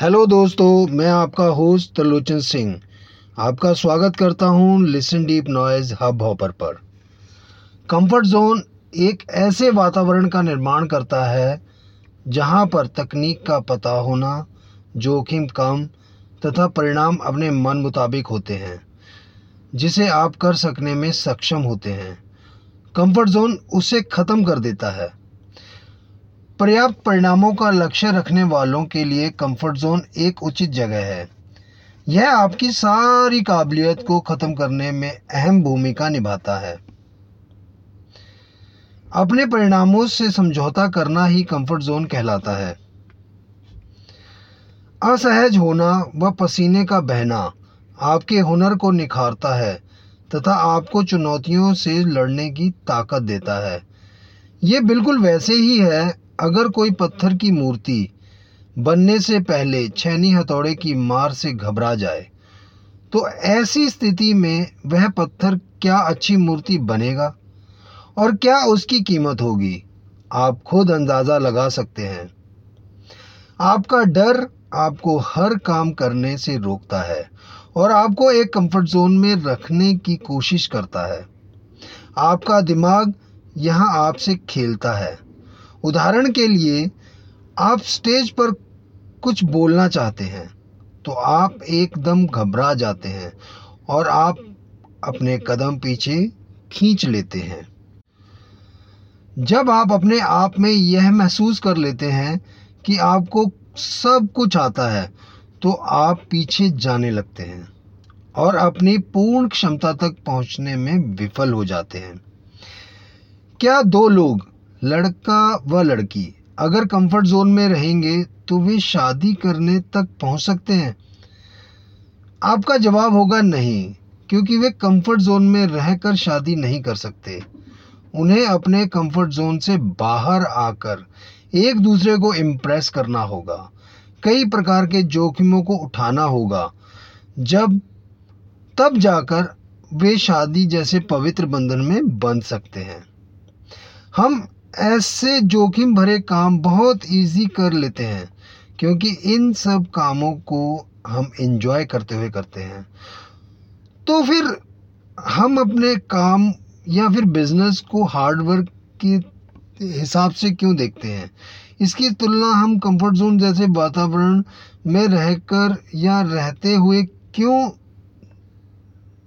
Hello दोस्तों, मैं आपका होस्ट त्रिलोचन सिंह। आपका स्वागत करता हूँ listen deep noise hub hopper पर। कंफर्ट जोन एक ऐसे वातावरण का निर्माण करता है, जहाँ पर तकनीक का पता होना, जोखिम कम, तथा परिणाम अपने मन मुताबिक होते हैं, जिसे आप कर सकने में सक्षम होते हैं। कंफर्ट जोन उसे ख़त्म कर देता है। पर्याप्त परिणामों का लक्ष्य रखने वालों के लिए कंफर्ट जोन एक उचित जगह है। यह आपकी सारी काबिलियत को ख़त्म करने में अहम भूमिका निभाता है। अपने परिणामों से समझौता करना ही कंफर्ट जोन कहलाता है। असहज होना व पसीने का बहना आपके हुनर को निखारता है तथा आपको चुनौतियों से लड़ने की ताकत देता है। ये बिल्कुल वैसे ही है अगर कोई पत्थर की मूर्ति बनने से पहले छैनी हथौड़े की मार से घबरा जाए तो ऐसी स्थिति में वह पत्थर क्या अच्छी मूर्ति बनेगा? और क्या उसकी कीमत होगी? आप खुद अंदाज़ा लगा सकते हैं। आपका डर आपको हर काम करने से रोकता है और आपको एक कंफर्ट जोन में रखने की कोशिश करता है। आपका दिमाग यहाँ आपसे खेलता है। उदाहरण के लिए, आप स्टेज पर कुछ बोलना चाहते हैं तो आप एकदम घबरा जाते हैं और आप अपने कदम पीछे खींच लेते हैं। जब आप अपने आप में यह महसूस कर लेते हैं कि आपको सब कुछ आता है तो आप पीछे जाने लगते हैं और अपनी पूर्ण क्षमता तक पहुँचने में विफल हो जाते हैं। क्या दो लोग लड़का व लड़की, अगर कंफर्ट जोन में रहेंगे तो वे शादी करने तक पहुँच सकते हैं। आपका जवाब होगा नहीं, क्योंकि वे कंफर्ट जोन में रहकर शादी नहीं कर सकते। उन्हें अपने कंफर्ट जोन से बाहर आकर एक दूसरे को इम्प्रेस करना होगा। कई प्रकार के जोखिमों को उठाना होगा। जब, तब जाकर वे शादी जैसे पवित्र बंधन में बंध सकते हैं। हम ऐसे जोखिम भरे काम बहुत इजी कर लेते हैं, क्योंकि इन सब कामों को हम इंजॉय करते हुए करते हैं। तो फिर हम अपने काम या फिर बिज़नेस को हार्ड वर्क के हिसाब से क्यों देखते हैं? इसकी तुलना हम कंफर्ट जोन जैसे वातावरण में रहकर या रहते हुए क्यों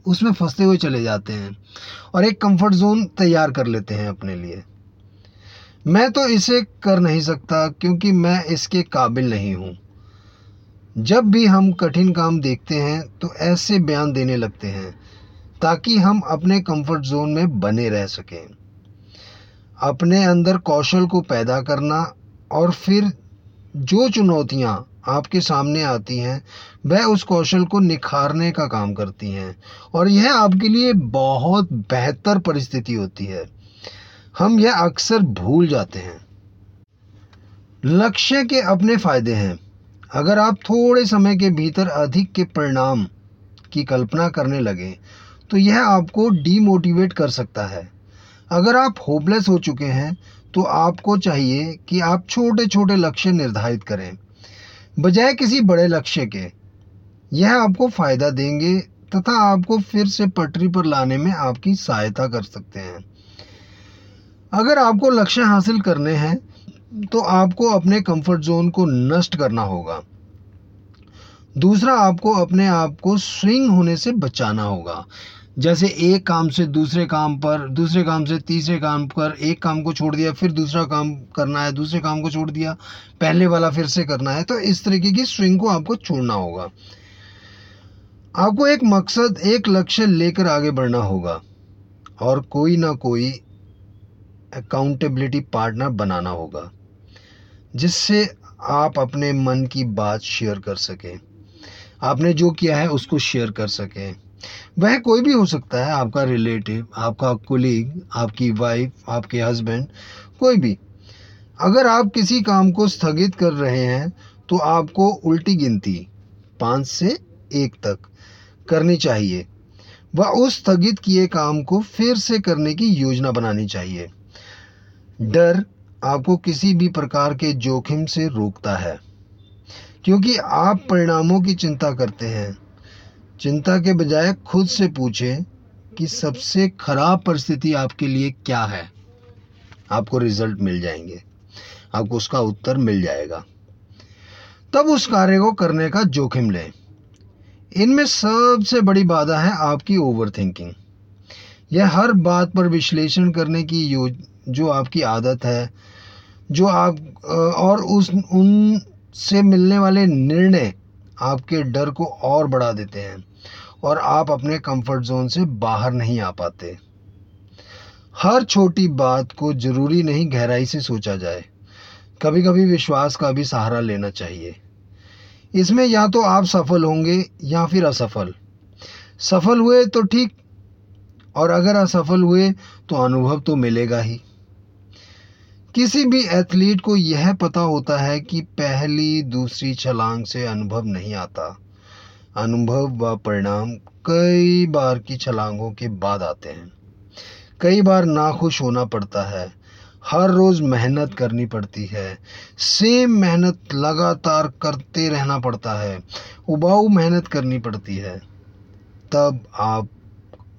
उसमें फंसते हुए चले जाते हैं और एक कंफर्ट जोन तैयार कर लेते हैं अपने लिए। मैं तो इसे कर नहीं सकता क्योंकि मैं इसके काबिल नहीं हूँ। जब भी हम कठिन काम देखते हैं तो ऐसे बयान देने लगते हैं, ताकि हम अपने कंफर्ट जोन में बने रह सकें। अपने अंदर कौशल को पैदा करना और फिर जो चुनौतियाँ आपके सामने आती हैं, वह उस कौशल को निखारने का काम करती हैं। और यह आपके लिए बहुत बेहतर परिस्थिति होती है। हम यह अक्सर भूल जाते हैं। लक्ष्य के अपने फ़ायदे हैं। अगर आप थोड़े समय के भीतर अधिक के परिणाम की कल्पना करने लगे तो यह आपको डीमोटिवेट कर सकता है। अगर आप होपलेस हो चुके हैं तो आपको चाहिए कि आप छोटे छोटे लक्ष्य निर्धारित करें। बजाय किसी बड़े लक्ष्य के, यह आपको फ़ायदा देंगे तथा आपको फिर से पटरी पर लाने में आपकी सहायता कर सकते हैं। अगर आपको लक्ष्य हासिल करने हैं तो आपको अपने कंफर्ट जोन को नष्ट करना होगा। दूसरा, आपको अपने आप को स्विंग होने से बचाना होगा। जैसे एक काम से दूसरे काम पर, दूसरे काम से तीसरे काम पर एक काम को छोड़ दिया, फिर दूसरा काम करना है, दूसरे काम को छोड़ दिया, पहले वाला फिर से करना है तो इस तरीके की स्विंग को आपको छोड़ना होगा। आपको एक मकसद, एक लक्ष्य लेकर आगे बढ़ना होगा। और कोई ना कोई अकाउंटेबिलिटी पार्टनर बनाना होगा, जिससे आप अपने मन की बात शेयर कर सकें। आपने जो किया है, उसको शेयर कर सकें। वह कोई भी हो सकता है, आपका रिलेटिव आपका कुलीग आपकी वाइफ आपके हस्बैंड कोई भी। अगर आप किसी काम को स्थगित कर रहे हैं तो आपको उल्टी गिनती पाँच से एक तक करनी चाहिए। व उस स्थगित किए काम को फिर से करने की योजना बनानी चाहिए। डर आपको किसी भी प्रकार के जोखिम से रोकता है, क्योंकि आप परिणामों की चिंता करते हैं। चिंता के बजाय खुद से पूछें कि सबसे खराब परिस्थिति आपके लिए क्या है। आपको रिज़ल्ट मिल जाएँगे, आपको उसका उत्तर मिल जाएगा। तब उस कार्य को करने का जोखिम लें। इनमें सबसे बड़ी बाधा है आपकी ओवर थिंकिंग यह हर बात पर विश्लेषण करने की जो आपकी आदत है, जो आप और उस उन से मिलने वाले निर्णय आपके डर को और बढ़ा देते हैं और आप अपने कंफर्ट जोन से बाहर नहीं आ पाते। हर छोटी बात को ज़रूरी नहीं गहराई से सोचा जाए। कभी कभी विश्वास का भी सहारा लेना चाहिए। इसमें या तो आप सफल होंगे या फिर असफल। सफल हुए तो ठीक, और अगर असफल हुए तो अनुभव तो मिलेगा ही। किसी भी एथलीट को यह पता होता है कि पहली, दूसरी छलांग से अनुभव नहीं आता। अनुभव व परिणाम कई बार की छलांगों के बाद आते हैं। कई बार नाखुश होना पड़ता है। हर रोज़ मेहनत करनी पड़ती है। सेम मेहनत लगातार करते रहना पड़ता है। उबाऊ मेहनत करनी पड़ती है। तब आप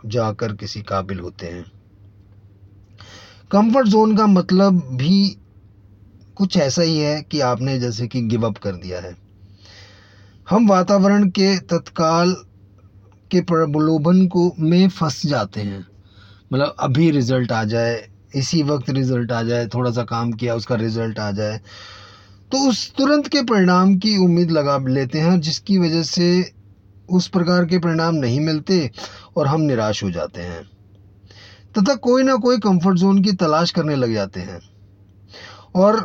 जाकर किसी काबिल होते हैं। कंफर्ट जोन का मतलब भी कुछ ऐसा ही है कि आपने जैसे कि गिव अप कर दिया है। हम वातावरण के तत्काल के प्रलोभन को में फंस जाते हैं। मतलब अभी रिज़ल्ट आ जाए, इसी वक्त रिज़ल्ट आ जाए, थोड़ा सा काम किया, उसका रिज़ल्ट आ जाए तो उस तुरंत के परिणाम की उम्मीद लगा लेते हैं, जिसकी वजह से उस प्रकार के परिणाम नहीं मिलते और हम निराश हो जाते हैं। तथा कोई ना कोई कंफर्ट जोन की तलाश करने लग जाते हैं और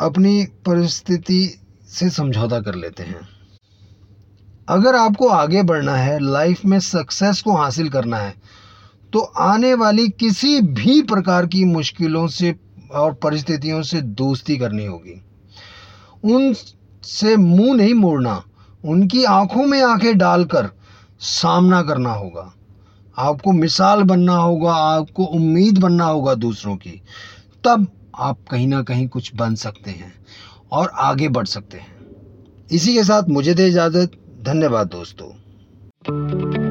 अपनी परिस्थिति से समझौता कर लेते हैं। अगर आपको आगे बढ़ना है लाइफ में सक्सेस को हासिल करना है तो आने वाली किसी भी प्रकार की मुश्किलों से और परिस्थितियों से दोस्ती करनी होगी। उनसे मुँह नहीं मोड़ना, उनकी आँखों में आँखें डालकर सामना करना होगा। आपको मिसाल बनना होगा, आपको उम्मीद बनना होगा दूसरों की, तब आप कहीं ना कहीं कुछ बन सकते हैं और आगे बढ़ सकते हैं। इसी के साथ मुझे दे इजाज़त। धन्यवाद दोस्तों।